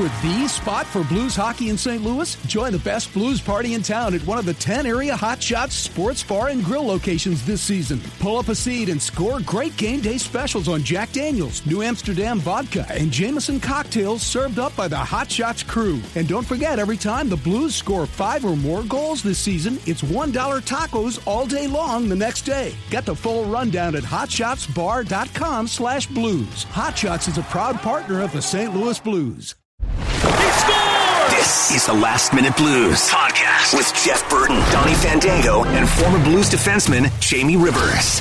For the spot for blues hockey in St. Louis? Join the best blues party in town at one of the 10 area Hot Shots sports bar and grill locations this season. Pull up a seat and score great game day specials on Jack Daniels, New Amsterdam vodka, and Jameson cocktails served up by the Hot Shots crew. And don't forget, every time the Blues score five or more goals this season, it's $1 tacos all day long the next day. Get the full rundown at hotshotsbar.com slash blues. Hot Shots is a proud partner of the St. Louis Blues. This is the Last Minute Blues podcast with Jeff Burton, Donny Fandango, and former Blues defenseman Jamie Rivers.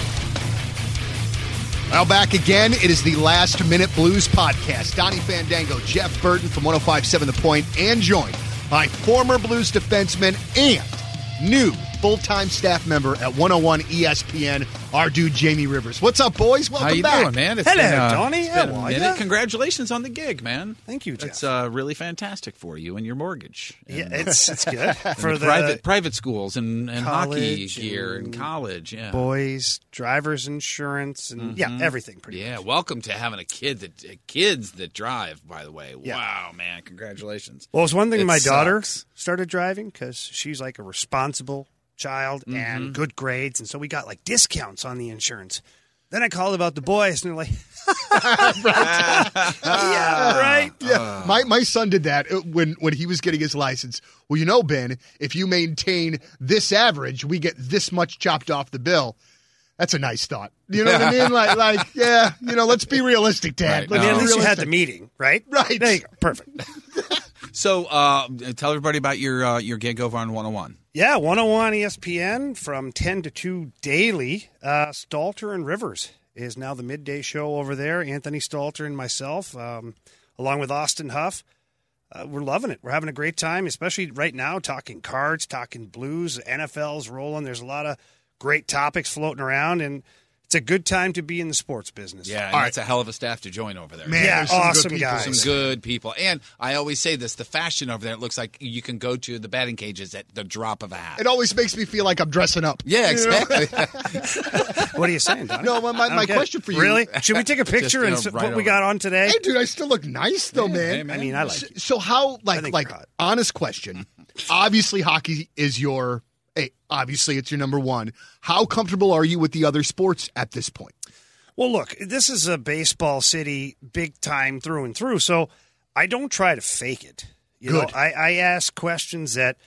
Well, back again. It is the Last Minute Blues podcast. Donny Fandango, Jeff Burton from 1057 The Point, and joined by former Blues defenseman and new full time staff member at 101 ESPN, our dude Jamie Rivers. What's up, boys? Welcome How you back. doing, man? Hello, been, uh, Donny. it's been How a are minute. ya? Congratulations on the gig, man. Thank you, Jeff. It's uh, really fantastic for you and your mortgage. yeah, it's it's good for the private private schools and, and hockey gear and and college. Yeah. boys, driver's insurance, and yeah, everything pretty Yeah, much. welcome to having a kid that uh, kids that drive. By the way, Yeah. wow, man, congratulations. Well, it's one thing It my daughter started driving because she's like a responsible child Mm-hmm. and good grades, and so we got like discounts on the insurance. Then I called about the boys, and they're like, right. "Yeah, right." Yeah, my, my son did that uh, when when he was getting his license. Well, you know, Ben, if you maintain this average, we get this much chopped off the bill. That's a nice thought. You know what I mean? Like, like, yeah, you know, let's be realistic, Dad. Right, I mean, at be least you had the meeting, right? Right. There you go. Perfect. So, uh, tell everybody about your uh, your gig over on 101. Yeah, 101 ESPN from 10 to 2 daily. Uh, Stalter and Rivers is now the midday show over there. Anthony Stalter and myself, um, along with Austin Huff. Uh, we're loving it. We're having a great time, especially right now, talking cards, talking blues. NFL's rolling. There's a lot of great topics floating around, and it's a good time to be in the sports business. Yeah, and that's a hell of a staff to join over there. Man, Yeah, there's some good awesome people. guys. Some good people. And I always say this the fashion over there, it looks like you can go to the batting cages at the drop of a hat. It always makes me feel like I'm dressing up. yeah, exactly. What are you saying, Donny? No, my, my, my question for you. Really? Should we take a picture you and know, s- right what we got on today? Hey, dude, I still look nice though, man. hey, man. I mean, I like So, it. so how, like, like, honest question. obviously, hockey is your. Hey, obviously, it's your number one. How comfortable are you with the other sports at this point? Well, look, this is a baseball city, big time through and through. So I don't try to fake it. You Good. know, I, I ask questions that,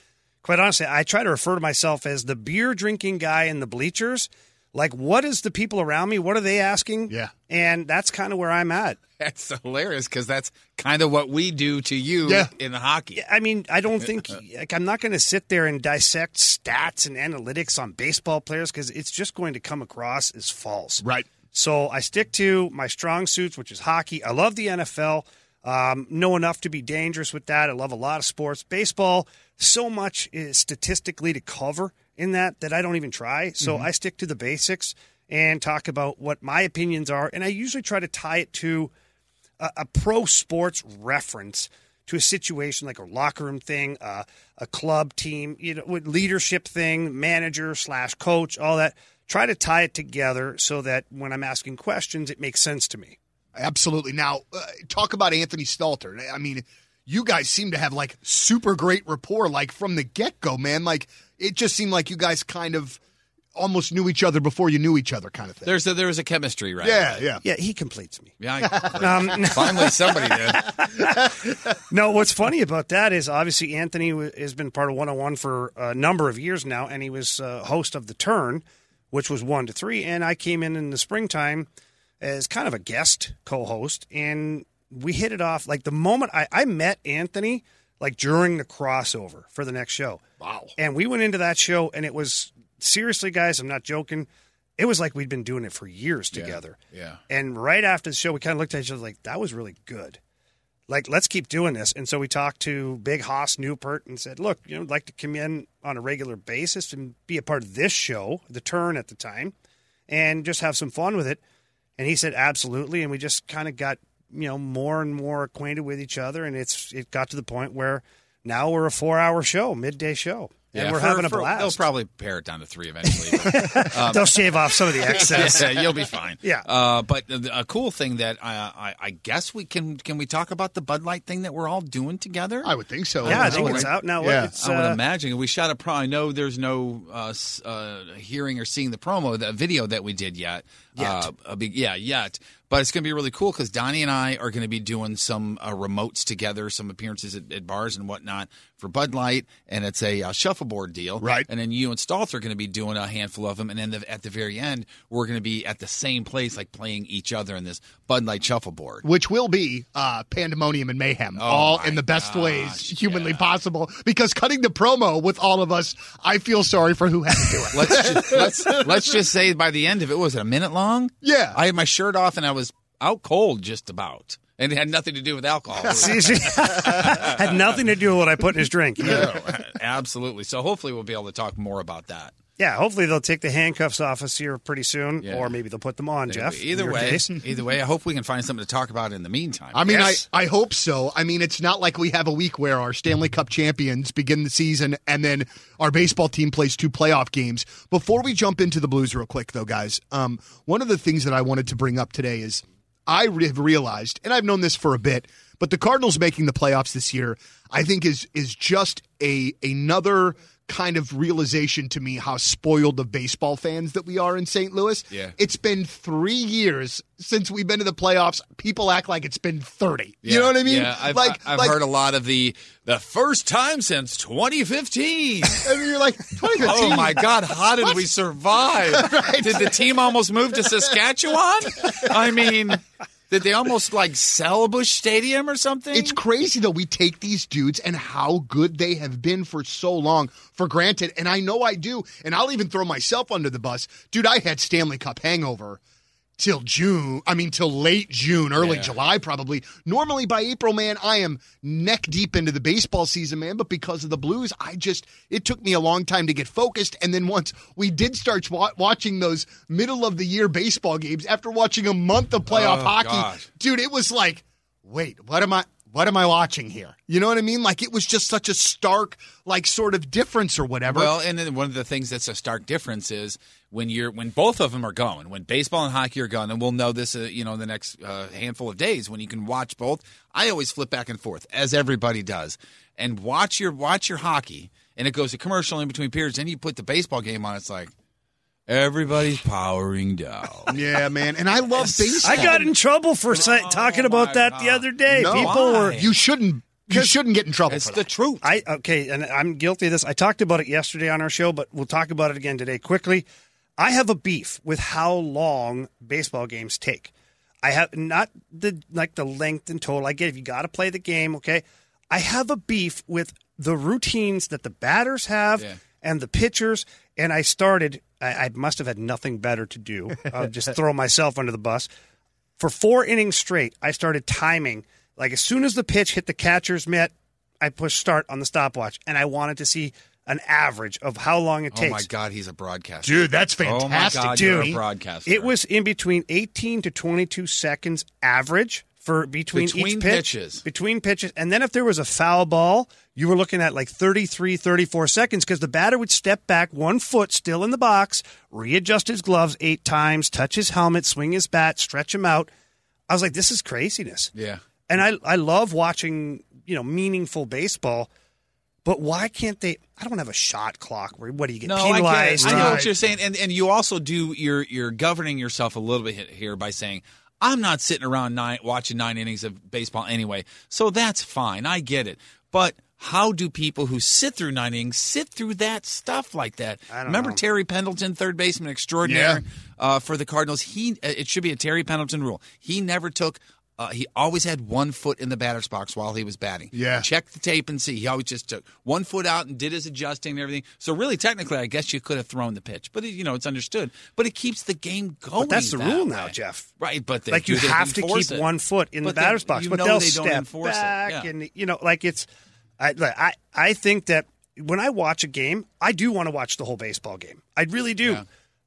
quite honestly, I try to refer to myself as the beer drinking guy in the bleachers. Like, what is the people around me? What are they asking? Yeah. And that's kind of where I'm at. that's hilarious because that's kind of what we do to you Yeah. in hockey. I mean, I don't think like I'm not going to sit there and dissect stats and analytics on baseball players because it's just going to come across as false. Right. So I stick to my strong suits, which is hockey. I love the NFL. Um, know enough to be dangerous with that. I love a lot of sports. Baseball, so much is statistically to cover in that that I don't even try. So I stick to the basics and talk about what my opinions are. And I usually try to tie it to a, a pro sports reference to a situation like a locker room thing, uh, a club team, you know, with leadership thing, manager slash coach, all that. Try to tie it together so that when I'm asking questions, it makes sense to me. Absolutely. Now, uh, talk about Anthony Stalter. I mean, you guys seem to have like super great rapport, like from the get go, man. Like it just seemed like you guys kind of almost knew each other before you knew each other, kind of thing. There's a, there was a chemistry, right? Yeah, yeah. Yeah, he completes me. Yeah, I, finally somebody did. no, what's funny about that is obviously Anthony has been part of 101 for a number of years now, and he was uh, host of The Turn, which was 1 to 3. And I came in in the springtime as kind of a guest co host, and we hit it off. Like the moment I, I met Anthony, like during the crossover for the next show. Wow. And we went into that show, and it was seriously, guys, I'm not joking. It was like we'd been doing it for years together. Yeah. And right after the show, we kind of looked at each other like, that was really good. Like, let's keep doing this. And so we talked to Big Haas Newport and said, look, you know, I'd like to come in on a regular basis and be a part of this show, The Turn at the time, and just have some fun with it. And he said, absolutely. And we just kind of got, you know, more and more acquainted with each other. And it's it got to the point where now we're a four hour show, midday show. And Yeah, we're for- having a for- blast. They'll probably pare it down to three eventually. but, um, They'll shave off some of the excess. yeah, you'll be fine. Yeah. Uh, but the- a cool thing that I, I, I guess we can can we talk about the Bud Light thing that we're all doing together? I would think so. Yeah, I think would- it's out now. Yeah. It's, I would uh, imagine we shot a pro. I know there's no uh, uh, hearing or seeing the promo, the video that we did yet. Yet. Uh, a big, yeah, yet. But it's going to be really cool because Donny and I are going to be doing some uh, remotes together, some appearances at, at bars and whatnot for Bud Light, and it's a uh, shuffleboard deal. Right. And then you and Staltz are going to be doing a handful of them, and then the, at the very end, we're going to be at the same place, like playing each other in this Bud Light shuffleboard. Which will be uh, pandemonium and mayhem, Oh all in the best gosh, ways humanly possible. Because cutting the promo with all of us, I feel sorry for who had to do it. let's just, let's let's just say by the end of it was it a minute long? Yeah. I had my shirt off and I was out cold just about, and it had nothing to do with alcohol. See, see, had nothing to do with what I put in his drink. No, absolutely. So hopefully we'll be able to talk more about that. Yeah, hopefully they'll take the handcuffs off us here pretty soon, Yeah. or maybe they'll put them on, Jeff. Either way, case. either way, I hope we can find something to talk about in the meantime. I mean, Yes. I, I hope so. I mean, it's not like we have a week where our Stanley Cup champions begin the season and then our baseball team plays two playoff games. Before we jump into the Blues, real quick, though, guys, um, one of the things that I wanted to bring up today is I have realized, and I've known this for a bit, but the Cardinals making the playoffs this year, I think is is just a another kind of realization to me how spoiled of baseball fans that we are in St. Louis. Yeah. It's been three years since we've been to the playoffs. People act like it's been 30. Yeah, You know what I mean? Yeah, I've, like, I've like, heard a lot of the the first time since 2015. And you're like, 2015. Oh my God! How did What? we survive? Right. Did the team almost move to Saskatchewan? I mean, did they almost like sell Busch Stadium or something? It's crazy though. We take these dudes and how good they have been for so long for granted, and I know I do, and I'll even throw myself under the bus, dude. I had Stanley Cup hangover till June. I mean, till late June, early Yeah. July, probably. Normally by April, man, I am neck deep into the baseball season, man. But because of the Blues, I just it took me a long time to get focused. And then once we did start wa- watching those middle of the year baseball games, after watching a month of playoff Oh, hockey, gosh. dude, it was like, wait, what am I? What am I watching here? You know what I mean? Like it was just such a stark, like sort of difference or whatever. Well, and then one of the things that's a stark difference is when you're when both of them are going, when baseball and hockey are going, and we'll know this, uh, you know, in the next uh, handful of days when you can watch both. I always flip back and forth, as everybody does, and watch your watch your hockey, and it goes to commercial in between periods. Then you put the baseball game on, it's like everybody's powering down. yeah, man, and I love baseball. I got in trouble for sa- oh talking about my that the other day. No. People were You shouldn't. You shouldn't get in trouble It's for the truth. I okay, and I'm guilty of this. I talked about it yesterday on our show, but we'll talk about it again today quickly. I have a beef with how long baseball games take. I have not the like the length and total. I get if you got to play the game, okay. I have a beef with the routines that the batters have Yeah. and the pitchers. And I started. I, I must have had nothing better to do. I'll just throw myself under the bus. For four innings straight, I started timing. Like as soon as the pitch hit the catcher's mitt, I pushed start on the stopwatch, and I wanted to see an average of how long it takes. oh my God, he's a broadcaster, Dude, that's fantastic, Oh my fantastic, God, dude. you're a broadcaster. It was in between 18 to 22 seconds average for between, Between each pitch, pitches. between pitches, and then if there was a foul ball, you were looking at like 33, 34 seconds because the batter would step back one foot still in the box, readjust his gloves eight times, touch his helmet, swing his bat, stretch him out. I was like, this is craziness. Yeah. And I I love watching you know meaningful baseball, but why can't they? I don't have a shot clock. Where what do you get No, I, penalized? it. I know what you're saying, and and you also do you're you're governing yourself a little bit here by saying I'm not sitting around nine watching nine innings of baseball anyway, so that's fine. I get it, but. How do people who sit through nine innings sit through that stuff like that? Remember know. Terry Pendleton, third baseman extraordinaire uh, for the Cardinals. He uh, it should be a Terry Pendleton rule. He never took. Uh, he always had one foot in the batter's box while he was batting. Yeah. check the tape and see. He always just took one foot out and did his adjusting and everything. So really, technically, I guess you could have thrown the pitch, but it, you know it's understood. But it keeps the game going. But that's the that rule way. now, Jeff. Right, but they, like you have to keep it? one foot in But the batter's box, but they'll they step back, Yeah. and you know, like it's. I, like, I I think that when I watch a game, I do want to watch the whole baseball game. I really do. Yeah.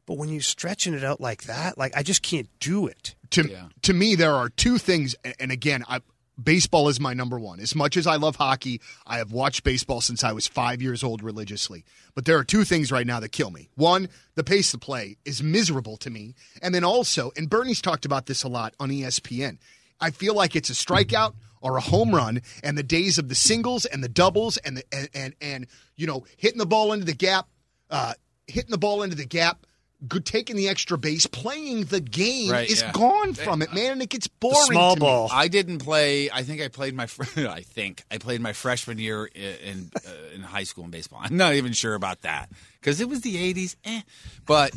But when you're stretching it out like that, like I just can't do it. to Yeah. to me there are two things and again I baseball is my number one as much as i love hockey i have watched baseball since i was five years old religiously but there are two things right now that kill me one the pace of play is miserable to me and then also and bernie's talked about this a lot on espn i feel like it's a strikeout or a home run and the days of the singles and the doubles and the and and, and you know hitting the ball into the gap uh hitting the ball into the gap good taking the extra base playing the game Right, is yeah. gone from it, man, and it gets boring. small to me. ball. I didn't play. I think I played my. I think I played my freshman year in uh, in high school in baseball. I'm not even sure about that because it was the '80s. Eh. But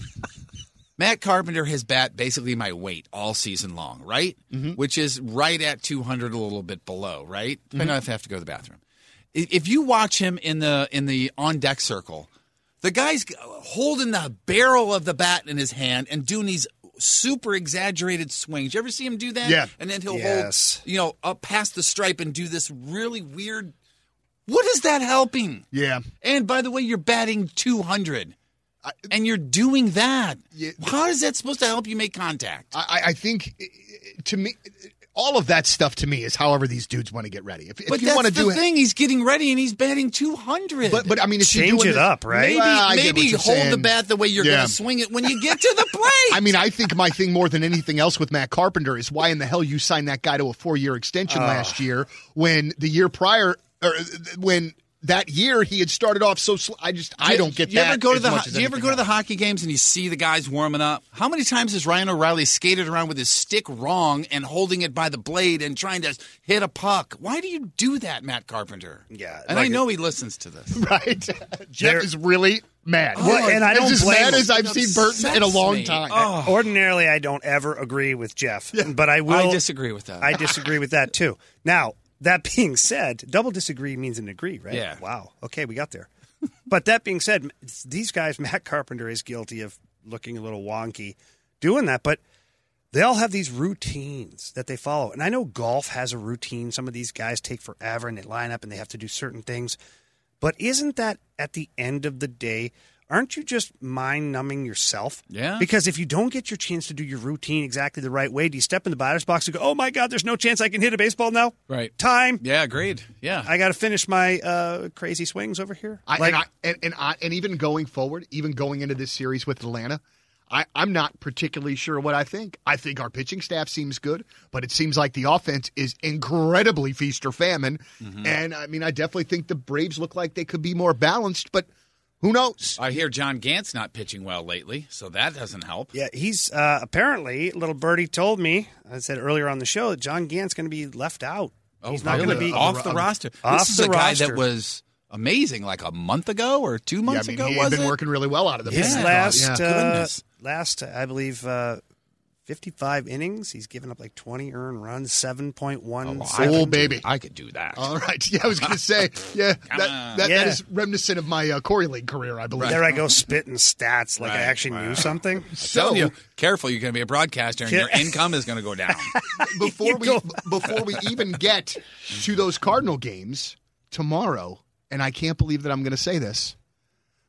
Matt Carpenter has bat basically my weight all season long, right? Mm-hmm. Which is right at 200, a little bit below, right? Depending mm-hmm. on if I have to go to the bathroom. If you watch him in the in the on deck circle, the guy's holding the barrel of the bat in his hand and doing these super exaggerated swings. You ever see him do that? Yeah. And then he'll Yes. hold, you know, up past the stripe and do this really weird. What is that helping? Yeah, And by the way, you're batting 200. And you're doing that. How is that supposed to help you make contact? I, I think uh, to me, all of that stuff to me is however these dudes want to get ready. If, if but you that's want to the do it, thing. He's getting ready and he's batting 200. but but I mean, if you're Change doing it this- up, right? maybe Well, maybe what you're hold the bat the way you're Yeah. going to swing it when you get to the plate. I mean, I think my thing more than anything else with Matt Carpenter is why in the hell you signed that guy to a four year extension last year when the year prior, or uh, when that year he had started off so slow. I just I don't get do you that. Ever go to the, ho- do you ever anything go to the hockey games and you see the guys warming up? How many times has Ryan O'Reilly skated around with his stick wrong and holding it by the blade and trying to hit a puck? Why do you do that, Matt Carpenter? Yeah, and like- I know he listens to this. right? Jeff is really mad. Oh, well, and I As don't as blame mad him. as I've seen Burton in a long me. time. Oh. Ordinarily, I don't ever agree with Jeff, but I will. I disagree with that. I disagree with that too. Now, that being said, double disagree means an agree, right? Yeah. Wow. Okay, we got there. but that being said, these guys, Matt Carpenter is guilty of looking a little wonky doing that, but they all have these routines that they follow. And I know golf has a routine. Some of these guys take forever and they line up and they have to do certain things. But isn't that at the end of the day, aren't you just mind numbing yourself? Yeah. Because if you don't get your chance to do your routine exactly the right way, do you step in the batter's box and go, oh my God, there's no chance I can hit a baseball now? Right. Time. Yeah, agreed. Yeah. I got to finish my uh, crazy swings over here. I, Like- and, I, and, and, I, and even going forward, even going into this series with Atlanta, I, I'm not particularly sure what I think. I think our pitching staff seems good, but it seems like the offense is incredibly feast or famine. Mm-hmm. And I mean, I definitely think the Braves look like they could be more balanced, but who knows? I hear John Gant's not pitching well lately, so that doesn't help. Yeah, he's uh, apparently, little birdie told me, I said earlier on the show, that John Gant's going to be left out. Oh, he's not really? going to be off the roster. Off this is the a guy that was amazing like a month ago or two Yeah, I months mean, ago. he was had been it? working really well out of the His pen. last, Yeah. uh, last, I believe, uh, 55 innings. He's given up like 20 earned runs, 7.1. Oh, seven. Oh, baby. I could do that. All right. Yeah, I was going to say, yeah, that, that, Yeah. that is reminiscent of my uh, Corey League career, I believe. There I go spitting stats like I Right, actually knew something. I'm telling you, careful, you're going to be a broadcaster and your income is going to go down. before we before we even get to those Cardinal games tomorrow, and I can't believe that I'm going to say this,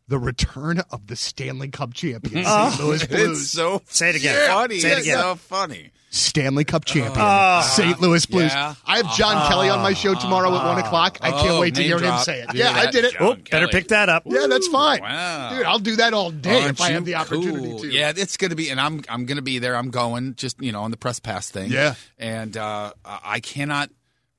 The return of the Stanley Cup champions, Oh. St. Louis Blues. It's so Say it again. funny. Say it It's again. so funny. Stanley Cup oh. champion, uh-huh. Oh. St. Louis Blues. Yeah. I have John uh-huh. Kelly on my show tomorrow at one uh-huh. o'clock. I can't Oh, wait to name hear him say it. Do Yeah, I did it. John Oh, better pick that up. Yeah, that's fine. Wow. Dude, I'll do that all day Aren't if I have the opportunity cool? to. Yeah, it's going to be, and I'm I'm going to be there. I'm going, just you know, on the press pass thing. Yeah. and uh, I cannot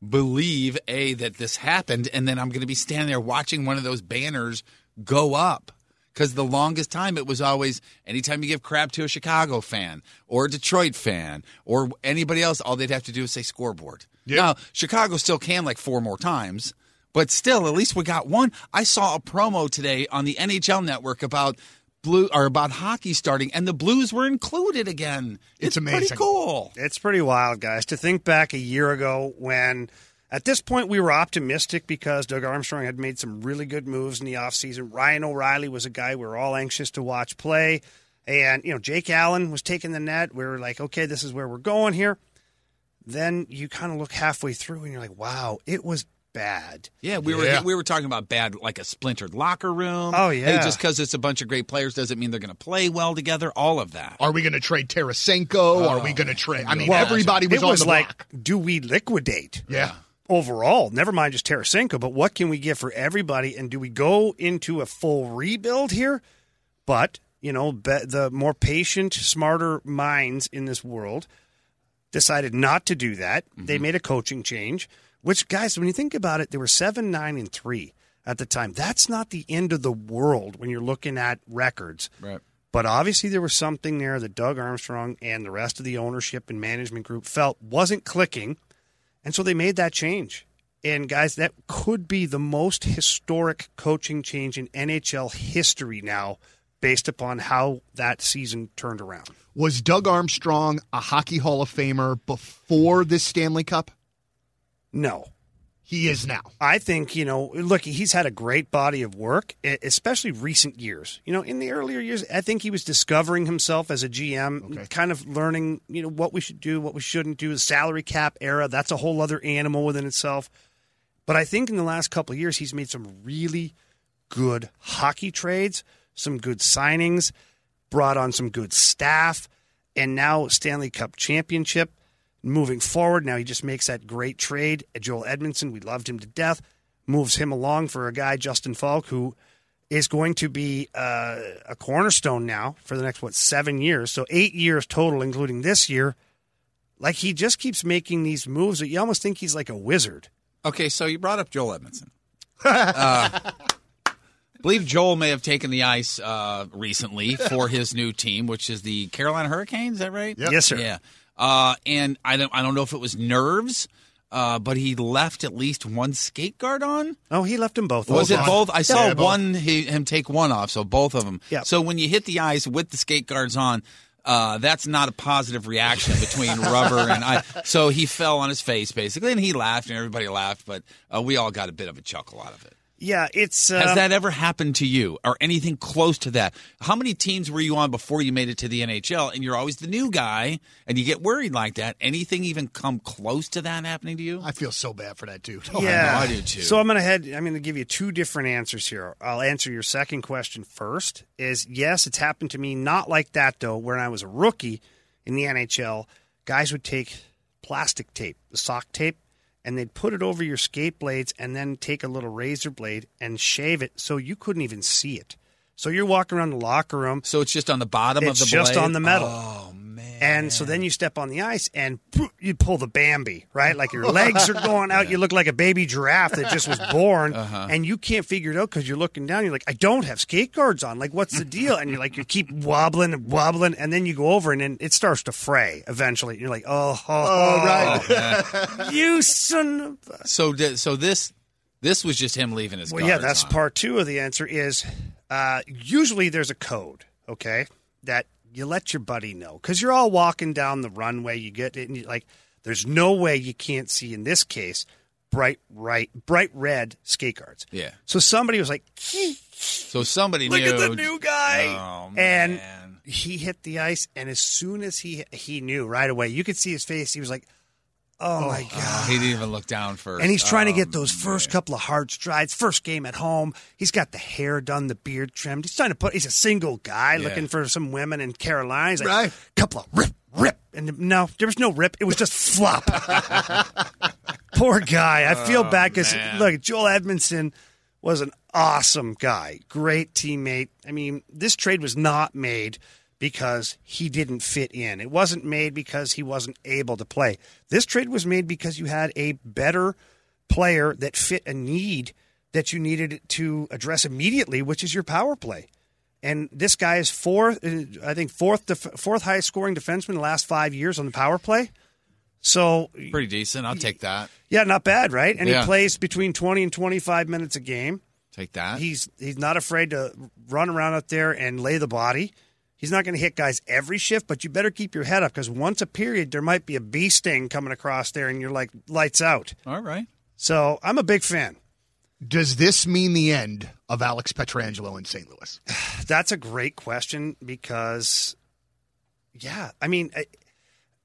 believe a that this happened, and then I'm going to be standing there watching one of those banners go up. Because the longest time it was always anytime you give crap to a Chicago fan or a Detroit fan or anybody else, all they'd have to do is say scoreboard. Now, Chicago still can like four more times, but still, at least we got one. I saw a promo today on the NHL network about blue or about hockey starting, and the Blues were included again. It's Pretty amazing. cool. It's pretty wild, guys, to think back a year ago when at this point we were optimistic because Doug Armstrong had made some really good moves in the offseason. Ryan O'Reilly was a guy we were all anxious to watch play. And, you know, Jake Allen was taking the net. We were like, okay, this is where we're going here. Then you kind of look halfway through and you're like, wow, it was bad. Yeah, we were Yeah. we were talking about bad, like a splintered locker room. Oh, Hey, yeah. just because it's a bunch of great players doesn't mean they're going to play well together. All of that. Are we going to trade Tarasenko? Are we oh, going to trade? I mean, Well, everybody was it on was the like, block. do we liquidate? Yeah. Overall, never mind just Tarasenko, but what can we get for everybody? And do we go into a full rebuild here? But, you know, the more patient, smarter minds in this world decided not to do that. They mm-hmm. made a coaching change, which, guys, when you think about it, they were 7, 9, and 3 at the time. That's not the end of the world when you're looking at records. Right. But obviously, there was something there that Doug Armstrong and the rest of the ownership and management group felt wasn't clicking. And so they made that change. And guys, that could be the most historic coaching change in NHL history now, based upon how that season turned around. Was Doug Armstrong a Hockey Hall of Famer before this Stanley Cup? No. He is now. I think, you know, look, he's had a great body of work, especially recent years. You know, in the earlier years, I think he was discovering himself as a GM, kind of learning, you know, what we should do, what we shouldn't do. The salary cap era, that's a whole other animal within itself. But I think in the last couple of years, he's made some really good hockey trades, some good signings, brought on some good staff, and now Stanley Cup championship. Moving forward, now he just makes that great trade. Joel Edmundson, we loved him to death, moves him along for a guy, Justin Faulk, who is going to be uh, a cornerstone now for the next, what, seven years. So eight years total, including this year. Like he just keeps making these moves that you almost think he's like a wizard. Okay, so you brought up Joel Edmundson. uh, believe Joel may have taken the ice uh, recently for his new team, which is the Carolina Hurricanes. Is that right? Yes, sir. Yeah, uh, and I don't I don't know if it was nerves, uh, but he left at least one skate guard on. Oh, he left them both. Was it on. both? I saw Yeah, both. one he, him take one off, so both of them. Yeah. So when you hit the ice with the skate guards on, uh, that's not a positive reaction between rubber and I. So he fell on his face basically, and he laughed, and everybody laughed, but uh, we all got a bit of a chuckle out of it. Yeah, it's. Uh, Has that ever happened to you, or anything close to that? How many teams were you on before you made it to the NHL, and you're always the new guy, and you get worried like that? Anything even come close to that happening to you? I feel so bad for that dude. yeah, I do too. So I'm gonna head. I'm gonna give you two different answers here. I'll answer your second question first. Is yes, it's happened to me. Not like that though. When I was a rookie in the NHL, guys would take plastic tape, the sock tape, and they'd put it over your skate blades, and then take a little razor blade and shave it so you couldn't even see it. So you're walking around the locker room. So it's just on the bottom It's of the just blade? on the metal. Oh man! And so then you step on the ice and you pull the Bambi, right? Like your legs are going out. You look like a baby giraffe that just was born. Uh-huh. And you can't figure it out because you're looking down. You're like, I don't have skate guards on. Like, what's the deal? And you're like, you keep wobbling and wobbling. And then you go over and then it starts to fray eventually. You're like, oh, oh, right. you son of a. So, di- so this this was just him leaving his. Well, yeah, that's on. part two of the answer is uh, usually there's a code, okay, that you let your buddy know because you're all walking down the runway. You get it, and you like, there's no way you can't see in this case bright, right, bright red skate guards. Yeah. So somebody was like, So somebody "Look knew. at the new guy," Oh, and he hit the ice, and as soon as he he knew right away, you could see his face. He was like, Oh, my oh, god. He didn't even look down first. And he's trying to Oh, get um, those first couple of hard strides. First game at home, he's got the hair done, the beard trimmed. He's trying to put. He's a single guy Yeah. looking for some women in Carolina. He's like, Right. Couple of rip, rip, and no, there was no rip. It was just flop. Poor guy. I feel Oh, bad because look, Joel Edmundson was an awesome guy, great teammate. I mean, this trade was not made because he didn't fit in. It wasn't made because he wasn't able to play. This trade was made because you had a better player that fit a need that you needed to address immediately, which is your power play. And this guy is fourth, uh, I think fourth, def- fourth highest scoring defenseman in the last five years on the power play. So Pretty decent. I'll take that. yeah, not bad, right? And Yeah. he plays between 20 and 25 minutes a game. Take that. He's he's not afraid to run around out there and lay the body. He's not going to hit guys every shift, but you better keep your head up because once a period there might be a bee sting coming across there, and you're like lights out. All right. So I'm a big fan. Does this mean the end of Alex Pietrangelo in St. Louis? That's a great question because, yeah, I mean, a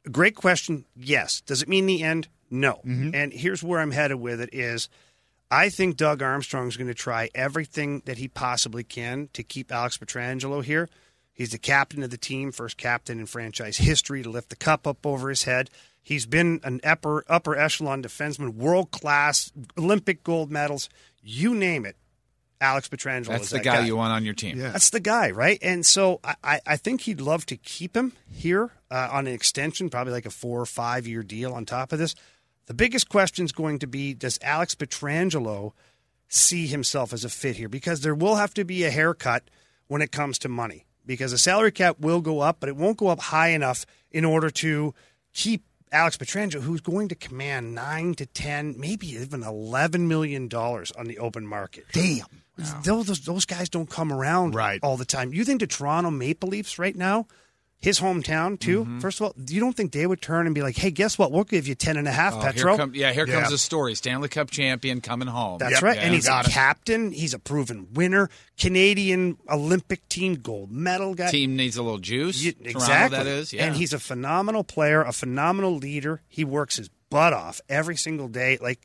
a great question. Yes. Does it mean the end? No. Mm-hmm. And here's where I'm headed with it: is I think Doug Armstrong's going to try everything that he possibly can to keep Alex Pietrangelo here. He's the captain of the team, first captain in franchise history to lift the cup up over his head. He's been an upper upper echelon defenseman, world class, Olympic gold medals, you name it. Alex Pietrangelo That's is the that guy, you want on your team. that's the guy, right? And so I- I, I think he'd love to keep him here uh, on an extension, probably like a four or five year deal on top of this. The biggest question is going to be Does Alex Pietrangelo see himself as a fit here? Because there will have to be a haircut when it comes to money, because the salary cap will go up, but it won't go up high enough in order to keep Alex Pietrangelo, who's going to command nine to 10, maybe even $11 million on the open market. Damn. Those, those guys don't come around Right. all the time. You think the Toronto Maple Leafs right now, his hometown too? Mm-hmm. First of all, you don't think they would turn and be like, "Hey, guess what? We'll give you ten and a half, Oh, Petro." Here come, yeah, here Yeah. comes the story. Stanley Cup champion coming home. That's Yep. right, Yeah, and he's a got it. captain. He's a proven winner, Canadian Olympic team gold medal guy. Team needs a little juice. You- Toronto, exactly. that is. Yeah. And he's a phenomenal player, a phenomenal leader. He works his butt off every single day. Like,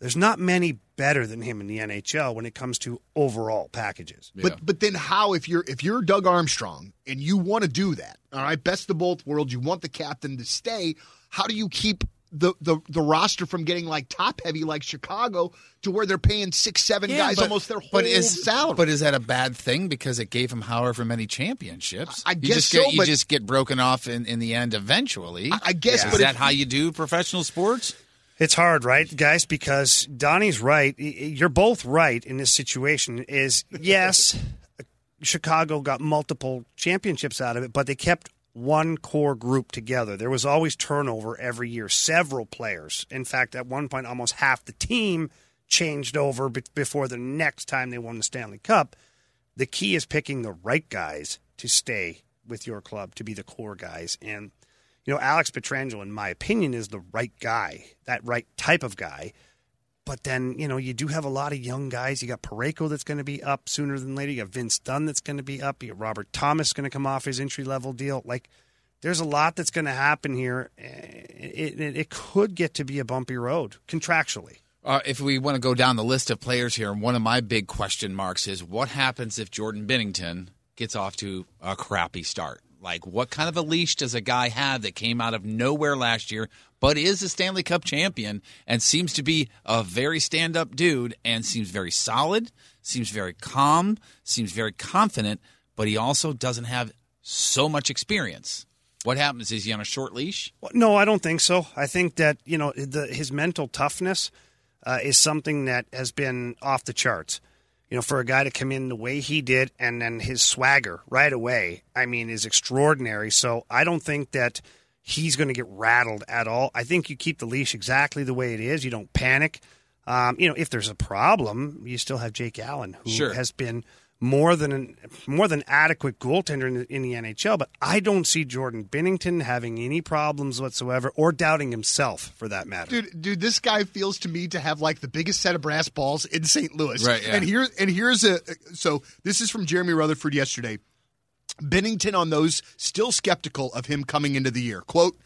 there's not many better than him in the NHL when it comes to overall packages. But but then how if you're if you're Doug Armstrong and you want to do that, all right, best of both worlds, you want the captain to stay. How do you keep the the, the roster from getting like top heavy like Chicago to where they're paying six seven Yeah, guys but- almost their whole but is, salary? But is that a bad thing because it gave him however many championships? I you guess just so, get, you just get broken off in, in the end eventually. I- I guess, Is but that if- how you do professional sports? It's hard, right, guys? Because Donny's right. You're both right in this situation. Is yes, Chicago got multiple championships out of it, but they kept one core group together. There was always turnover every year. Several players. In fact, at one point, almost half the team changed over before the next time they won the Stanley Cup. The key is picking the right guys to stay with your club to be the core guys and you know, Alex Pietrangelo, in my opinion, is the right guy, that right type of guy. But then, you know, you do have a lot of young guys. You got Parayko that's going to be up sooner than later. You got Vince Dunn that's going to be up. You got Robert Thomas going to come off his entry level deal. Like, there's a lot that's going to happen here. It, it, it could get to be a bumpy road contractually. Uh, if we want to go down the list of players here, one of my big question marks is what happens if Jordan Binnington gets off to a crappy start? Like, what kind of a leash does a guy have that came out of nowhere last year, but is a Stanley Cup champion and seems to be a very stand up dude and seems very solid, seems very calm, seems very confident, but he also doesn't have so much experience? What happens? Is he on a short leash? No, I don't think so. I think that you know the, his mental toughness uh, is something that has been off the charts. You know, for a guy to come in the way he did, and then his swagger right away, I mean, is extraordinary. So I don't think that he's going to get rattled at all. I think you keep the leash exactly the way it is. You don't panic. Um, you know, if there's a problem, you still have Jake Allen, who Sure. has been more than an, more than adequate goaltender in the, in the NHL. But I don't see Jordan Binnington having any problems whatsoever, or doubting himself for that matter. Dude, dude, this guy feels to me to have like the biggest set of brass balls in St. Louis. Right, yeah. And here and here's a so this is from Jeremy Rutherford yesterday. Binnington on those still skeptical of him coming into the year. Quote,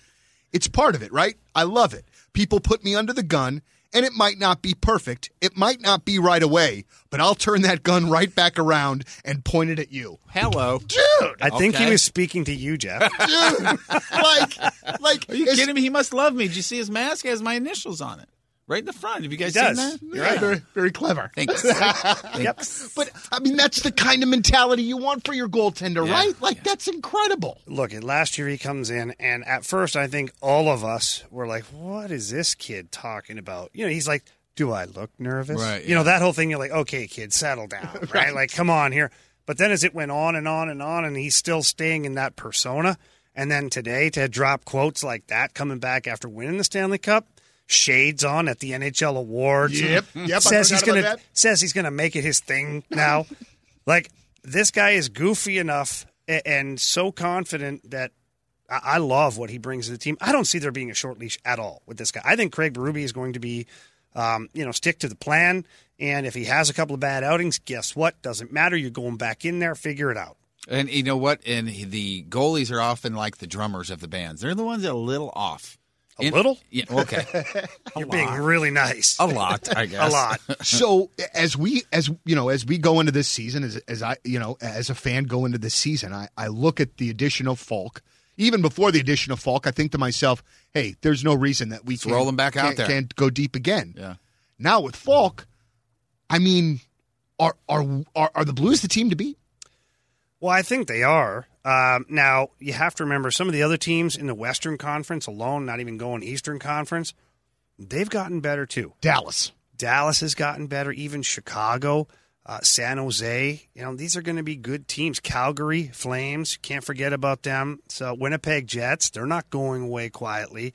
it's part of it, right? I love it. People put me under the gun, and it might not be perfect. It might not be right away, but I'll turn that gun right back around and point it at you. Hello. Dude! I think he was speaking to you, Jeff. Dude! like, like, Are you kidding me? He must love me. Did you see his mask? It has my initials on it. Right in the front. Have you guys He seen does. that? You're right. Very, very clever. Thanks. yep. But I mean, that's the kind of mentality you want for your goaltender, Yeah, right? Like that's incredible. Look, at last year he comes in, and at first I think all of us were like, "What is this kid talking about?" You know, he's like, "Do I look nervous?" Right, You know that whole thing. You're like, "Okay, kid, settle down." right? Like, come on here. But then as it went on and on and on, and he's still staying in that persona, and then today to drop quotes like that, coming back after winning the Stanley Cup. Shades on at the NHL awards. Yep, yep, I Says he's gonna that. says he's gonna make it his thing now. like this guy is goofy enough a- and so confident that I I love what he brings to the team. I don't see there being a short leash at all with this guy. I think Craig Berube is going to be, um, you know, stick to the plan. And if he has a couple of bad outings, guess what? Doesn't matter. You're going back in there, figure it out. And you know what? And the goalies are often like the drummers of the bands. They're the ones that are a little off. A little? Yeah. Okay. You're being really nice. a lot, I guess. A lot. so as we as you know as we go into this season as as I you know as a fan go into this season I I look at the addition of Faulk even before the addition of Faulk I think to myself hey there's no reason that we Let's can't, roll him back out can't, there. can't go deep again Yeah. now with Faulk I mean are are are, are the Blues the team to beat Well, I think they are. Um, now, you have to remember some of the other teams in the Western Conference alone, not even going Eastern Conference, they've gotten better too. Dallas Dallas has gotten better, even Chicago, uh, San Jose. You know, these are going to be good teams. Calgary Flames, can't forget about them. So Winnipeg Jets, they're not going away quietly.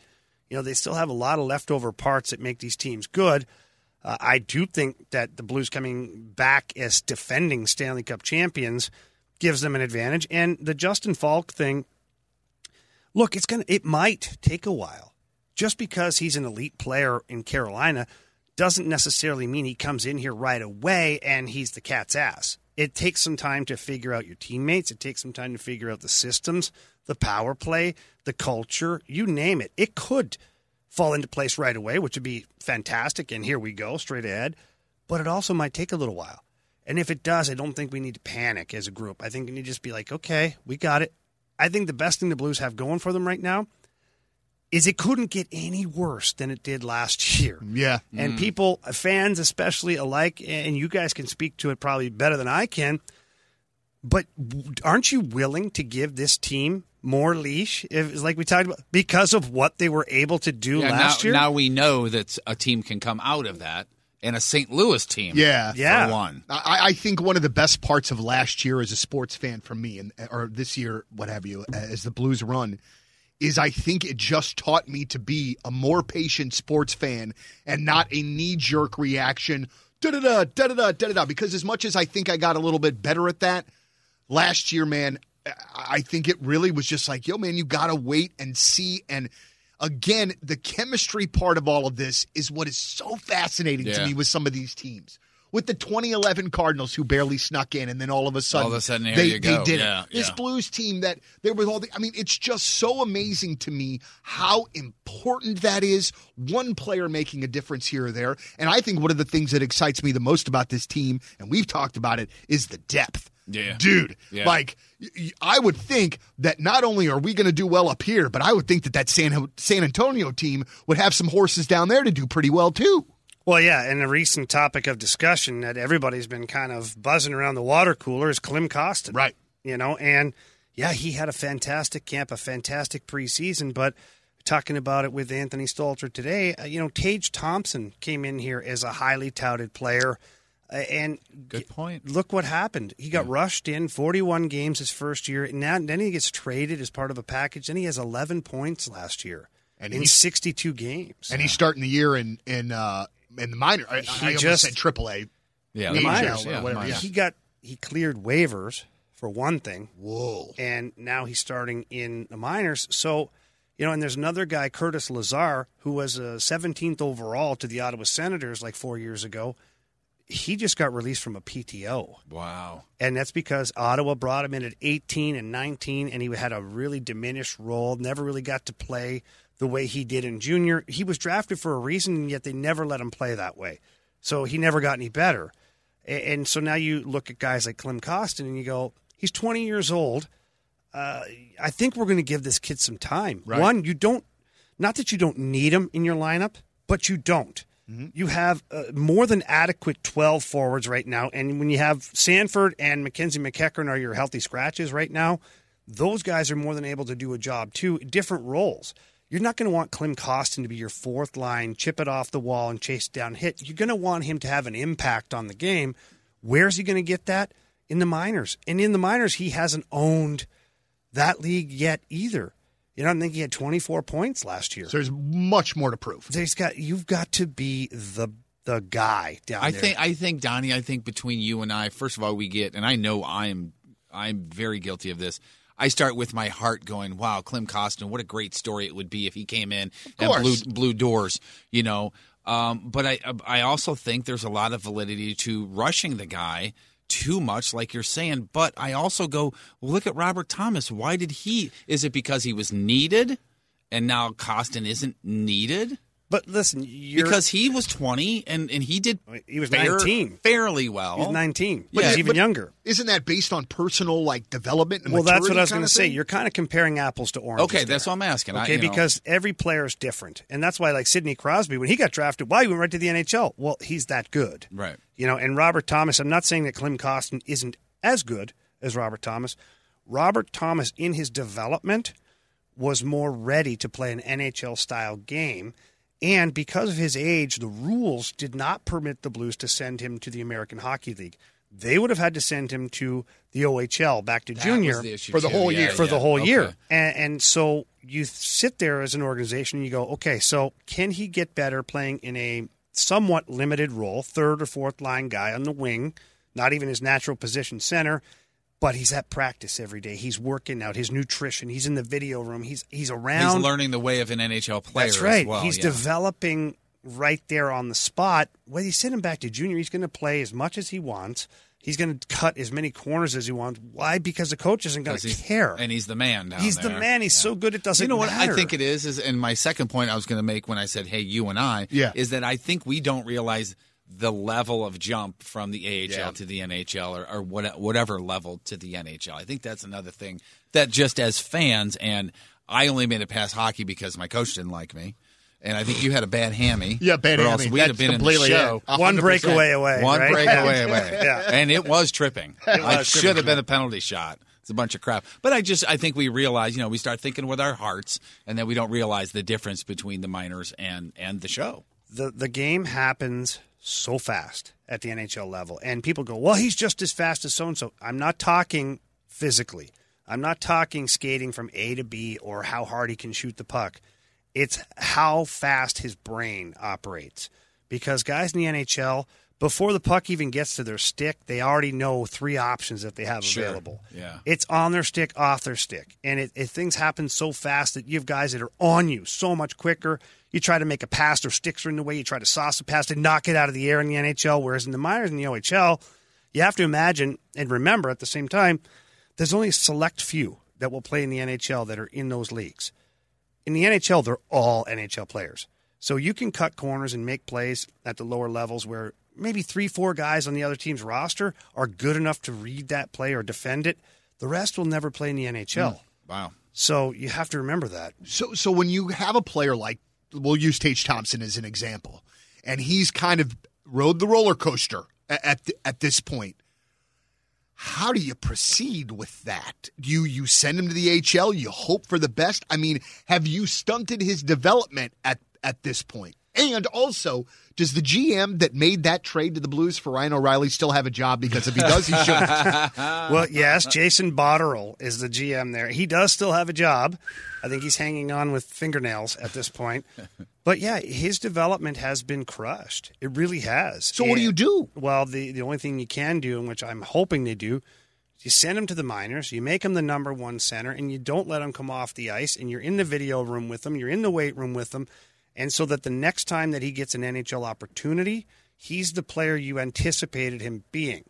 You know, they still have a lot of leftover parts that make these teams good. Uh, I do think that the Blues coming back as defending Stanley Cup champions gives them an advantage. And the Justin Faulk thing, look, it's gonna it might take a while. Just because he's an elite player in Carolina doesn't necessarily mean he comes in here right away and he's the cat's ass. It takes some time to figure out your teammates. It takes some time to figure out the systems, the power play, the culture, you name it. It could fall into place right away, which would be fantastic. And here we go, straight ahead. But it also might take a little while. And if it does, I don't think we need to panic as a group. I think we need to just be like, okay, we got it. I think the best thing the Blues have going for them right now is it couldn't get any worse than it did last year. yeah And mm. people, fans especially alike, and you guys can speak to it probably better than I can. But aren't you willing to give this team more leash, if, like we talked about, because of what they were able to do Yeah, last now, year? now we know that a team can come out of that, and a St. Louis team. Yeah. for Yeah. one. I, I think one of the best parts of last year as a sports fan for me, and or this year, what have you, uh, as the Blues run, is I think it just taught me to be a more patient sports fan and not a knee jerk reaction. Da da da da da da da da. Because as much as I think I got a little bit better at that last year, man, I I think it really was just like, yo, man, you got to wait and see. And again, the chemistry part of all of this is what is so fascinating to me with some of these teams. With the 2011 Cardinals who barely snuck in, and then all of a sudden, All of a sudden, they, they did Yeah, it. This. Blues team that there was all the. I mean, it's just so amazing to me how important that is. One player making a difference here or there, and I think one of the things that excites me the most about this team, and we've talked about it, is the depth. Yeah. dude. Yeah. Like, I would think that not only are we going to do well up here, but I would think that that San San Antonio team would have some horses down there to do pretty well too. Well, yeah, and a recent topic of discussion that everybody's been kind of buzzing around the water cooler is Klim Kostin. Right. You know, and yeah, he had a fantastic camp, a fantastic preseason, but talking about it with Anthony Stalter today, uh, you know, Tage Thompson came in here as a highly touted player. Uh, and Good point. look what happened. He got rushed in 41 games his first year. Now, then he gets traded as part of a package. Then he has 11 points last year And in he's- 62 games. And he's starting the year in in uh, in the minor. I, He I just- said Triple A. Yeah, The the minors, minors, yeah, yeah, whatever, minors. he got he cleared waivers for one thing. Whoa. and now he's starting in the minors. So, you know, and there's another guy, Curtis Lazar, who was a 17th overall to the Ottawa Senators like four years ago. He just got released from a PTO. Wow. And that's because Ottawa brought him in at 18 and 19, and he had a really diminished role, never really got to play the way he did in junior. He was drafted for a reason, and yet they never let him play that way. So he never got any better. And so now you look at guys like Klim Kostin and you go, he's 20 years old. Uh, I think we're going to give this kid some time. Right. One, you don't, not that you don't need him in your lineup, but you don't. You have uh, more than adequate 12 forwards right now. And when you have Sanford and Mackenzie MacEachern are your healthy scratches right now, those guys are more than able to do a job too, different roles. You're not going to want Klim Kostin to be your fourth line, chip it off the wall and chase down hit. You're going to want him to have an impact on the game. Where's he going to get that? In the minors. And in the minors, he hasn't owned that league yet either. You know, I think he had 24 points last year. So there's much more to prove. He's got you've got to be the the guy down I there. think I think Donny. I think between you and I, first of all, we get, and I know I'm I'm very guilty of this. I start with my heart going, "Wow, Klim Kostin, what a great story it would be if he came in and blew course. blew doors." You know, um, but I I also think there's a lot of validity to rushing the guy too much, like you're saying. But I also go, look at Robert Thomas. Why did he? Is it because he was needed, and now Kostin isn't needed? But listen, you're, because he was 20 and, and he did he was fair- 19. fairly well. He's 19. Yeah, he's even but younger. Isn't that based on personal like development and Well, that's what I was going to say. You're kind of comparing apples to oranges. Okay, there. that's what I'm asking. I- Okay, know. because every player is different, and that's why, like Sidney Crosby, when he got drafted, why he went right to the NHL? Well, he's that good, Right. You know, and Robert Thomas. I'm not saying that Klim Kostin isn't as good as Robert Thomas. Robert Thomas, in his development, was more ready to play an NHL style game. And because of his age, the rules did not permit the Blues to send him to the American Hockey League. They would have had to send him to the OHL back to That junior the For the too. whole Yeah, year. for the whole Okay. year. And, and so you sit there as an organization and you go, okay, so can he get better playing in a somewhat limited role, third or fourth line guy on the wing, not even his natural position center, but he's at practice every day. He's working out his nutrition. He's in the video room. He's he's around. He's learning the way of an NHL player That's right. well. he's yeah. developing right there on the spot. Whether you send him back to junior, he's going to play as much as he wants. He's going to cut as many corners as he wants. Why? Because the coach isn't going to care. And he's the man He's the man. He's Yeah. so good it doesn't You know what matter. I think it is is and my second point I was going to make when I said hey you and I Yeah. is that I think we don't realize the level of jump from the AHL Yeah. to the NHL or, or what, whatever level to the NHL. I think that's another thing that just as fans and I only made it past hockey because my coach didn't like me. And I think you had a bad hammy. Yeah, bad or else hammy. We'd have That's been in the show. One breakaway away. One right? breakaway away. Yeah. And it was tripping. Like, was should tripping. have been a penalty shot. It's a bunch of crap. But I just I think we realize, you know, we start thinking with our hearts and then we don't realize the difference between the minors and and the show. the the game happens so fast at the NHL level, and people go, "Well, he's just as fast as so and so." I'm not talking physically. I'm not talking skating from A to B or how hard he can shoot the puck. It's how fast his brain operates. Because guys in the NHL, before the puck even gets to their stick, they already know three options that they have Sure. available. Yeah. It's on their stick, off their stick. And it, it, things happen so fast that you have guys that are on you so much quicker. You try to make a pass, or sticks are in the way. You try to sauce a pass to knock it out of the air in the NHL. Whereas in the minors in the OHL, you have to imagine and remember at the same time, there's only a select few that will play in the NHL that are in those leagues. In the NHL, they're all NHL players. So you can cut corners and make plays at the lower levels where maybe three, four guys on the other team's roster are good enough to read that play or defend it. The rest will never play in the NHL. Hmm. Wow. So you have to remember that. So, so when you have a player like, we'll use Tage Thompson as an example, and he's kind of rode the roller coaster at at, this point. How do you proceed with that? Do you you send him to the HL? You hope for the best. I mean, have you stunted his development at at this point? And also, does the GM that made that trade to the Blues for Ryan O'Reilly still have a job? Because if he does, he shouldn't. well, yes, Jason Botterill is the GM there. He does still have a job. I think he's hanging on with fingernails at this point. But yeah, his development has been crushed. It really has. So what do you do? Well, the, the only thing you can do, and which I'm hoping they do, is you send him to the minors, you make him the number one center, and you don't let him come off the ice, and you're in the video room with him, you're in the weight room with him, and so that the next time that he gets an NHL opportunity, he's the player you anticipated him being.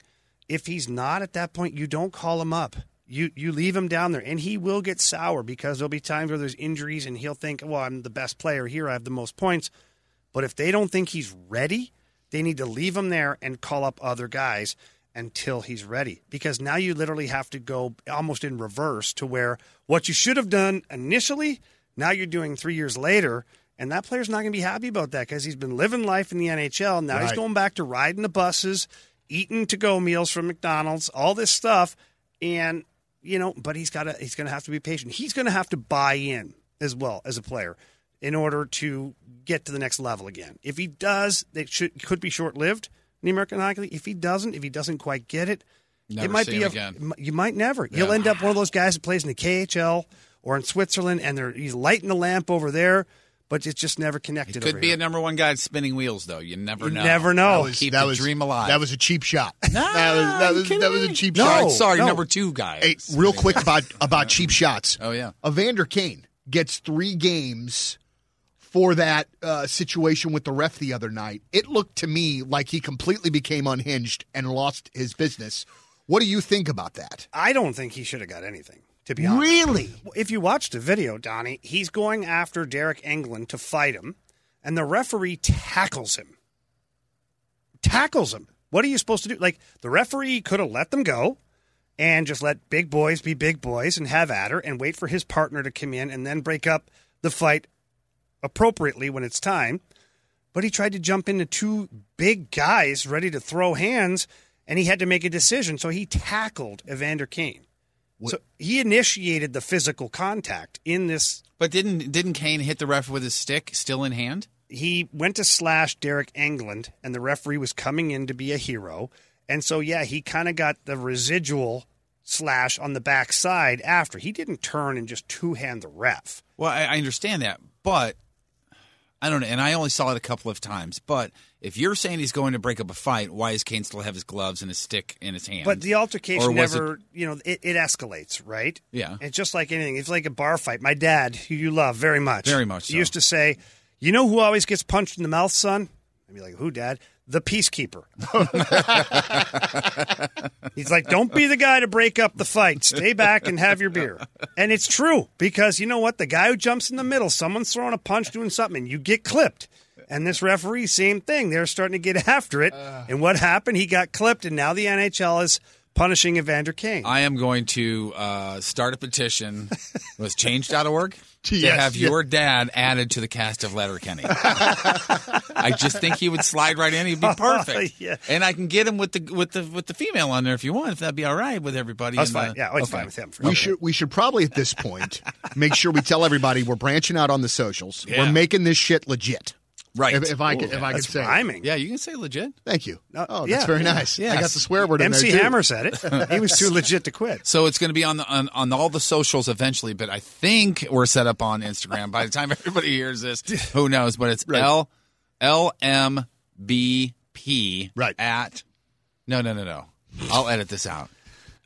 If he's not at that point, you don't call him up. You you leave him down there, and he will get sour because there'll be times where there's injuries, and he'll think, "Well, I'm the best player here. I have the most points." But if they don't think he's ready, they need to leave him there and call up other guys until he's ready. Because now you literally have to go almost in reverse to where what you should have done initially, now you're doing three years later. And that player's not going to be happy about that because he's been living life in the NHL. Now he's going back to riding the buses, eating to go meals from McDonald's, all this stuff. And, you know, but he's got to, he's going to have to be patient. He's going to have to buy in as well as a player in order to get to the next level again. If he does, it should could be short lived in the American Hockey League. If he doesn't, if he doesn't quite get it, Never it might be a, again. You might never. You'll end up one of those guys that plays in the KHL or in Switzerland, and they're he's lighting the lamp over there, but it just never connected. Could over be here. a number one guy at spinning wheels, though. You never You know. never know. That was, Keep that the was, dream alive. That was a cheap shot. Nah, that was that was, that was a cheap No. shot. Sorry, no. number two guy. Hey, real quick about about cheap shots. Oh, yeah. Evander Kane gets three games for that uh, situation with the ref the other night. It looked to me like he completely became unhinged and lost his business. What do you think about that? I don't think he should have got anything. To be honest, Really? If you watch the video, Donny, he's going after Deryk Engelland to fight him, and the referee tackles him. Tackles him. What are you supposed to do? Like the referee could have let them go and just let big boys be big boys and have at her and wait for his partner to come in and then break up the fight appropriately when it's time. But he tried to jump into two big guys ready to throw hands, and he had to make a decision. So he tackled Evander Kane. So he initiated the physical contact in this. But didn't didn't Kane hit the ref with his stick still in hand? He went to slash Deryk Engelland, and the referee was coming in to be a hero. And so, yeah, he kind of got the residual slash on the backside after. He didn't turn and just two hand the ref. Well, I, I understand that, but I don't know. And I only saw it a couple of times. But if you're saying he's going to break up a fight, why does Kane still have his gloves and his stick in his hand? But the altercation was it- never, you know, it, it escalates, right? Yeah. It's just like anything. It's like a bar fight. My dad, who you love very much, Very much he so. used to say, "You know who always gets punched in the mouth, son?" I'd be like, "Who, Dad?" The peacekeeper. He's like, "Don't be the guy to break up the fight. Stay back and have your beer." And it's true because you know what? The guy who jumps in the middle, someone's throwing a punch, doing something, and you get clipped. And this referee, same thing. They're starting to get after it. Uh. and what happened? He got clipped, and now the NHL is punishing Evander Kane. I am going to uh, start a petition with change.org to Yes, have yeah. your dad added to the cast of Letterkenny. I just think he would slide right in. He'd be perfect. Yeah. And I can get him with the with the with the female on there if you want, if that'd be all right with everybody. That's in the- fine. Yeah, it's Okay. fine with him. We should we should probably at this point make sure we tell everybody we're branching out on the socials. Yeah. We're making this shit legit. Right. If, if I could, if I could That's say, it. rhyming. Yeah, you can say legit. thank you. Uh, oh, yeah. that's very nice. Yeah, I got the swear word in MC there too. Hammer said it. He was too legit to quit. So it's going to be on the on, on all the socials eventually, but I think we're set up on Instagram by the time everybody hears this. Who knows? But it's L L M B P Right. at no no no no. I'll edit this out.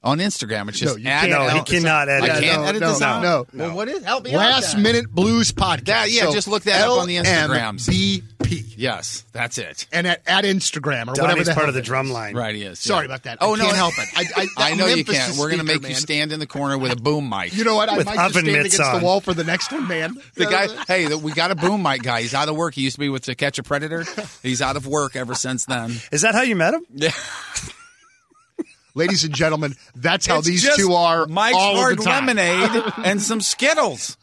On Instagram, it's just No, you at can't. No, he L- cannot edit I it. can't No, edit no, this no, out. no, Well, no. what is? Help me out. Last then. minute blues podcast. That- yeah, just look that up on the Instagrams. BP. Yes, that's it. and at, at Instagram or whatever Donny's the part of the drum line. Right, he is. Sorry yeah. about that. Oh I no, can't help it. I, I, I know I'm you can't. We're going to speaker, make you stand in the corner with a boom mic. You know what? I With might just stand against on. the wall for the next one, man. The guy, hey, we got a boom mic guy. He's out of work. He used to be with To Catch a Predator. He's out of work ever since then. Is that how you met him? Yeah. Ladies and gentlemen, that's how It's these just two are Mike's all of Hard the time. Lemonade and some Skittles.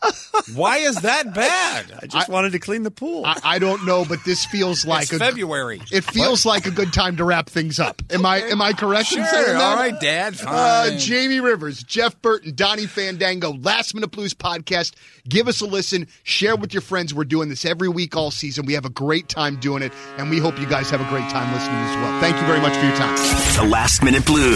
Why is that bad? I just wanted to clean the pool. I, I don't know, but this feels like it's a, February. It feels like a good time to wrap things up. Am I am I correct in Sure. saying that? All right, Dad. Fine. Uh, Jamie Rivers, Jeff Burton, Donny Fandango, Last Minute Blues podcast. Give us a listen. Share with your friends. We're doing this every week all season. We have a great time doing it, and we hope you guys have a great time listening as well. Thank you very much for your time. The Last Minute Blues